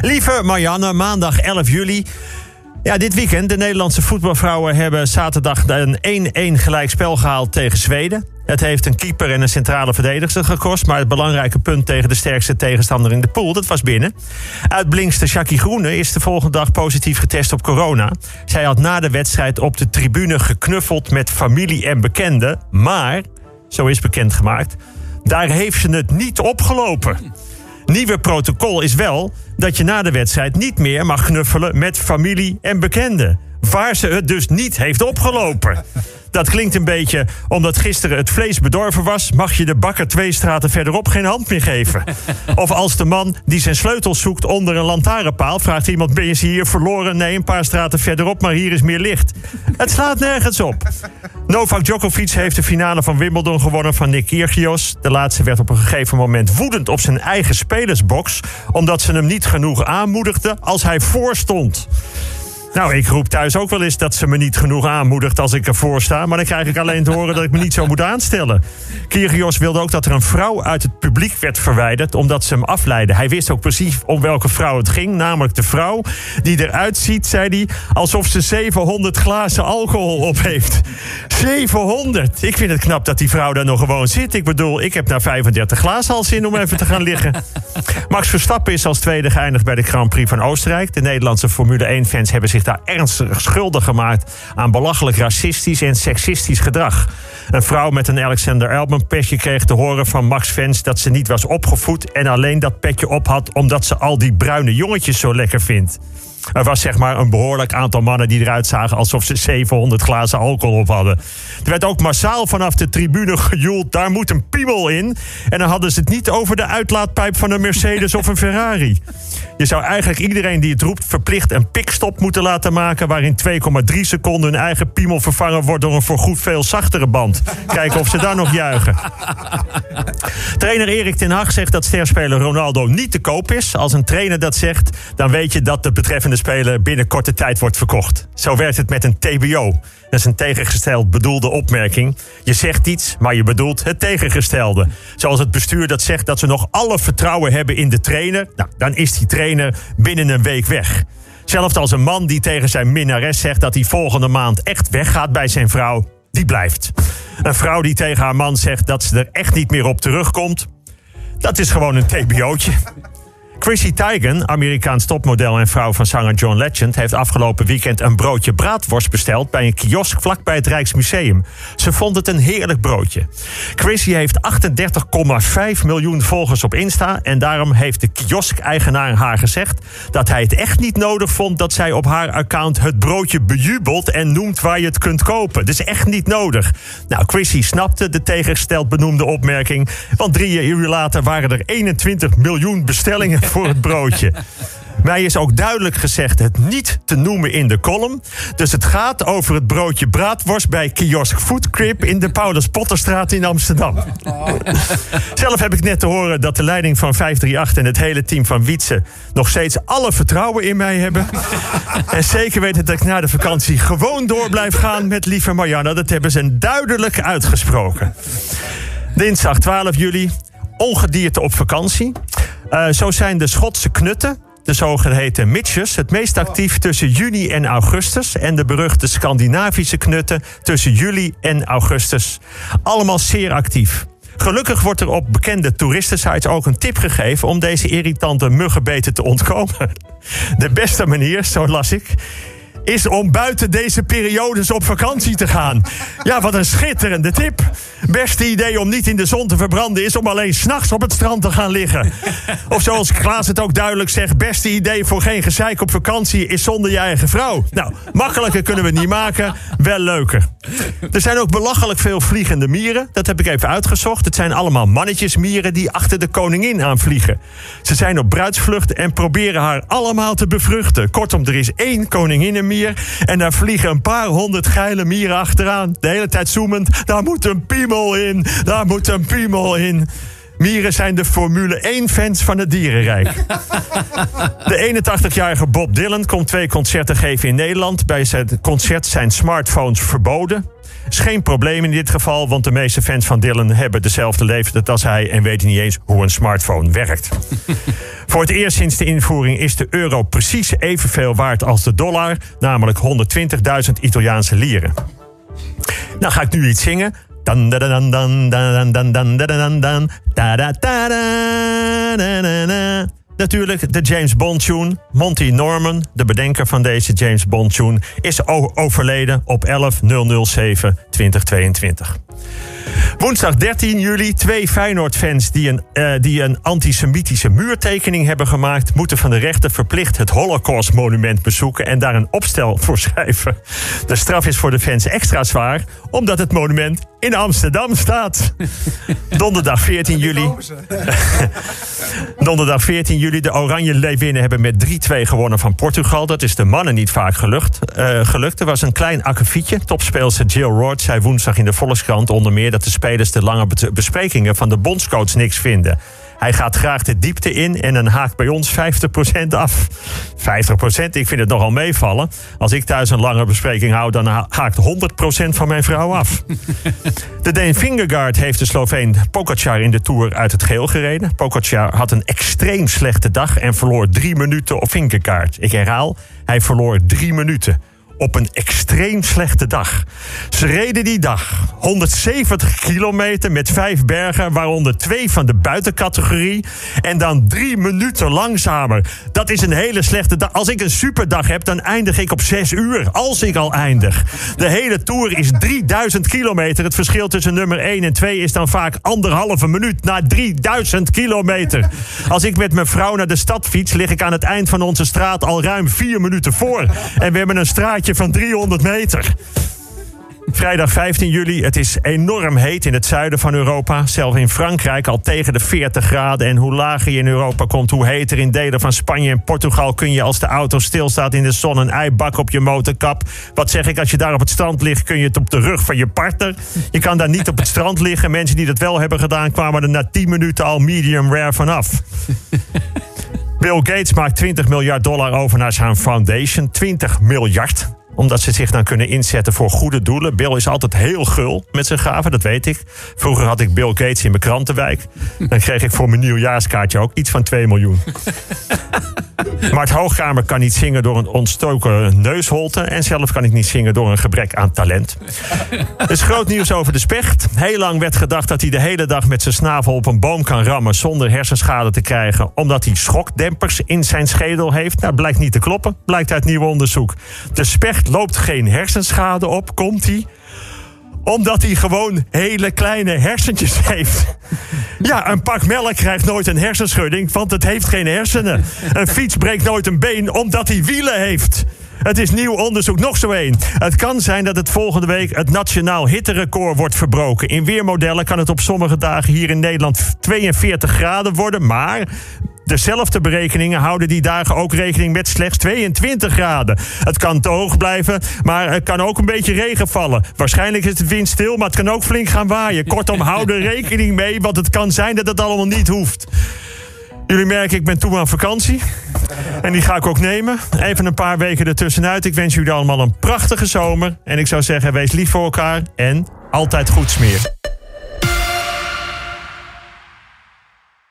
Lieve Marianne, maandag 11 juli. Ja, dit weekend, de Nederlandse voetbalvrouwen hebben zaterdag een 1-1 gelijkspel gehaald tegen Zweden. Het heeft een keeper en een centrale verdediger gekost. Maar het belangrijke punt tegen de sterkste tegenstander in de pool, dat was binnen. Uitblinkste Jackie Groene is de volgende dag positief getest op corona. Zij had na de wedstrijd op de tribune geknuffeld met familie en bekenden. Maar, zo is bekendgemaakt, daar heeft ze het niet opgelopen. Nieuwe protocol is wel dat je na de wedstrijd niet meer mag knuffelen met familie en bekenden. Waar ze het dus niet heeft opgelopen. Dat klinkt een beetje omdat gisteren het vlees bedorven was, mag je de bakker twee straten verderop geen hand meer geven. Of als de man die zijn sleutels zoekt onder een lantaarnpaal, vraagt iemand: Ben je ze hier verloren? Nee, een paar straten verderop, maar hier is meer licht. Het slaat nergens op. Novak Djokovic heeft de finale van Wimbledon gewonnen van Nick Kyrgios. De laatste werd op een gegeven moment woedend op zijn eigen spelersbox, omdat ze hem niet genoeg aanmoedigden als hij voorstond. Nou, ik roep thuis ook wel eens dat ze me niet genoeg aanmoedigt als ik ervoor sta. Maar dan krijg ik alleen te horen dat ik me niet zo moet aanstellen. Kyrgios wilde ook dat er een vrouw uit het publiek werd verwijderd omdat ze hem afleidde. Hij wist ook precies om welke vrouw het ging. Namelijk de vrouw die eruit ziet, zei hij, alsof ze 700 glazen alcohol op heeft. 700! Ik vind het knap dat die vrouw daar nog gewoon zit. Ik bedoel, ik heb na 35 glazen al zin om even te gaan liggen. Max Verstappen is als tweede geëindigd bij de Grand Prix van Oostenrijk. De Nederlandse Formule 1-fans hebben zich daar ernstig schuldig gemaakt aan belachelijk racistisch en seksistisch gedrag. Een vrouw met een Alexander Album petje kreeg te horen van Max fans dat ze niet was opgevoed en alleen dat petje op had omdat ze al die bruine jongetjes zo lekker vindt. Er was zeg maar een behoorlijk aantal mannen die eruit zagen alsof ze 700 glazen alcohol op hadden. Er werd ook massaal vanaf de tribune gejoeld, daar moet een piemel in. En dan hadden ze het niet over de uitlaatpijp van een Mercedes of een Ferrari. Je zou eigenlijk iedereen die het roept verplicht een pikstop moeten laten maken... waarin 2,3 seconden hun eigen piemel vervangen wordt... door een voorgoed veel zachtere band. Kijken of ze daar nog juichen. Trainer Erik ten Hag zegt dat sterspeler Ronaldo niet te koop is. Als een trainer dat zegt, dan weet je dat de betreffende speler... binnen korte tijd wordt verkocht. Zo werkt het met een TBO. Dat is een tegengesteld bedoelde opmerking. Je zegt iets, maar je bedoelt het tegengestelde. Zoals het bestuur dat zegt dat ze nog alle vertrouwen hebben in de trainer. Nou, dan is die trainer binnen een week weg. Zelfs als een man die tegen zijn minnares zegt dat hij volgende maand echt weggaat bij zijn vrouw, die blijft. Een vrouw die tegen haar man zegt dat ze er echt niet meer op terugkomt, dat is gewoon een TBO'tje. Chrissy Teigen, Amerikaans topmodel en vrouw van zanger John Legend, heeft afgelopen weekend een broodje braadworst besteld bij een kiosk vlakbij het Rijksmuseum. Ze vond het een heerlijk broodje. Chrissy heeft 38,5 miljoen volgers op Insta en daarom heeft de kiosk-eigenaar haar gezegd dat hij het echt niet nodig vond dat zij op haar account het broodje bejubelt en noemt waar je het kunt kopen. Dus echt niet nodig. Nou, Chrissy snapte de tegengesteld benoemde opmerking, want drie uur later waren er 21 miljoen bestellingen voor het broodje. Mij is ook duidelijk gezegd het niet te noemen in de column. Dus het gaat over het broodje braadworst bij kiosk Food Crib in de Paulus Potterstraat in Amsterdam. Zelf heb ik net te horen dat de leiding van 538 en het hele team van Wietse nog steeds alle vertrouwen in mij hebben. en zeker weten dat ik na de vakantie gewoon door blijf gaan met lieve Marianne. Dat hebben ze duidelijk uitgesproken. Dinsdag 12 juli, ongedierte op vakantie. Uh, zo zijn de Schotse knutten, de zogeheten mitches, het meest actief tussen juni en augustus. En de beruchte Scandinavische knutten tussen juli en augustus. Allemaal zeer actief. Gelukkig wordt er op bekende toeristensites ook een tip gegeven om deze irritante muggenbeten te ontkomen. De beste manier, zo las ik, is om buiten deze periodes op vakantie te gaan. Ja, wat een schitterende tip. Beste idee om niet in de zon te verbranden is om alleen s'nachts op het strand te gaan liggen. Of zoals Klaas het ook duidelijk zegt: beste idee voor geen gezeik op vakantie is zonder je eigen vrouw. Nou, makkelijker kunnen we niet maken, wel leuker. Er zijn ook belachelijk veel vliegende mieren. Dat heb ik even uitgezocht. Het zijn allemaal mannetjesmieren die achter de koningin aanvliegen. Ze zijn op bruidsvlucht en proberen haar allemaal te bevruchten. Kortom, er is één koninginnenmier en daar vliegen een paar honderd geile mieren achteraan. De hele tijd zoemend. Daar moet een piemel in. Daar moet een piemel in. Mieren zijn de Formule 1-fans van het dierenrijk. De 81-jarige Bob Dylan komt twee concerten geven in Nederland. Bij zijn concert zijn smartphones verboden. Is geen probleem in dit geval, want de meeste fans van Dylan hebben dezelfde leeftijd als hij en weten niet eens hoe een smartphone werkt. Voor het eerst sinds de invoering is de euro precies evenveel waard als de dollar, namelijk 120.000 Italiaanse lieren. Nou ga ik nu iets zingen. Dan dan dan dan dan dan dan dan dan dan da da da da Natuurlijk de James Bond tune. Monty Norman, de bedenker van deze James Bond tune, is overleden op 11 007 2022. Woensdag 13 juli. Twee Feyenoord-fans die een, uh, die een antisemitische muurtekening hebben gemaakt... moeten van de rechter verplicht het Holocaust-monument bezoeken... en daar een opstel voor schrijven. De straf is voor de fans extra zwaar... omdat het monument in Amsterdam staat. Donderdag 14 juli. Donderdag 14 juli. De Oranje Leeuwinnen hebben met 3-2 gewonnen van Portugal. Dat is de mannen niet vaak gelukt. Uh. Er was een klein akkefietje. Topspeelster Jill Roord zei woensdag in de Volkskrant onder meer dat de spelers de lange besprekingen van de bondscoach niks vinden. Hij gaat graag de diepte in en dan haakt bij ons 50% af. 50%, ik vind het nogal meevallen. Als ik thuis een lange bespreking hou, dan haakt 100% van mijn vrouw af. De Deen Fingergaard heeft de Sloveen Pogacar in de Tour uit het geel gereden. Pogacar had een extreem slechte dag en verloor drie minuten op Fingergaard. Ik herhaal, hij verloor drie minuten op een extreem slechte dag. Ze reden die dag 170 kilometer met vijf bergen, waaronder twee van de buitencategorie. En dan drie minuten langzamer. Dat is een hele slechte dag. Als ik een superdag heb, dan eindig ik op zes uur. Als ik al eindig. De hele tour is 3000 kilometer. Het verschil tussen nummer 1 en 2 is dan vaak anderhalve minuut na 3000 kilometer. Als ik met mijn vrouw naar de stad fiets, lig ik aan het eind van onze straat al ruim vier minuten voor. En we hebben een straatje van 300 meter. Vrijdag 15 juli. Het is enorm heet in het zuiden van Europa. Zelfs in Frankrijk al tegen de 40 graden. En hoe lager je in Europa komt, hoe heter in delen van Spanje en Portugal kun je als de auto stilstaat in de zon een eibak op je motorkap. Wat zeg ik, als je daar op het strand ligt, kun je het op de rug van je partner. Je kan daar niet op het strand liggen. Mensen die dat wel hebben gedaan, kwamen er na 10 minuten al medium rare vanaf. Bill Gates maakt 20 miljard dollar over naar zijn foundation. 20 miljard omdat ze zich dan kunnen inzetten voor goede doelen. Bill is altijd heel gul met zijn gaven, dat weet ik. Vroeger had ik Bill Gates in mijn krantenwijk. Dan kreeg ik voor mijn nieuwjaarskaartje ook iets van 2 miljoen. Maar het Hoogkamer kan niet zingen door een ontstoken neusholte. En zelf kan ik niet zingen door een gebrek aan talent. Er is groot nieuws over de specht. Heel lang werd gedacht dat hij de hele dag met zijn snavel op een boom kan rammen zonder hersenschade te krijgen. Omdat hij schokdempers in zijn schedel heeft. Nou, blijkt niet te kloppen. Blijkt uit nieuw onderzoek. De specht loopt geen hersenschade op. Komt hij? Omdat hij gewoon hele kleine hersentjes heeft. Ja, een pak melk krijgt nooit een hersenschudding, want het heeft geen hersenen. Een fiets breekt nooit een been, omdat hij wielen heeft. Het is nieuw onderzoek, nog zo één. Het kan zijn dat het volgende week het nationaal hitterecord wordt verbroken. In weermodellen kan het op sommige dagen hier in Nederland 42 graden worden. Maar Dezelfde berekeningen houden die dagen ook rekening met slechts 22 graden. Het kan te hoog blijven, maar het kan ook een beetje regen vallen. Waarschijnlijk is het windstil, maar het kan ook flink gaan waaien. Kortom, hou er rekening mee, want het kan zijn dat het allemaal niet hoeft. Jullie merken, ik ben toe aan vakantie. En die ga ik ook nemen. Even een paar weken ertussenuit. Ik wens jullie allemaal een prachtige zomer. En ik zou zeggen, wees lief voor elkaar en altijd goed smeren.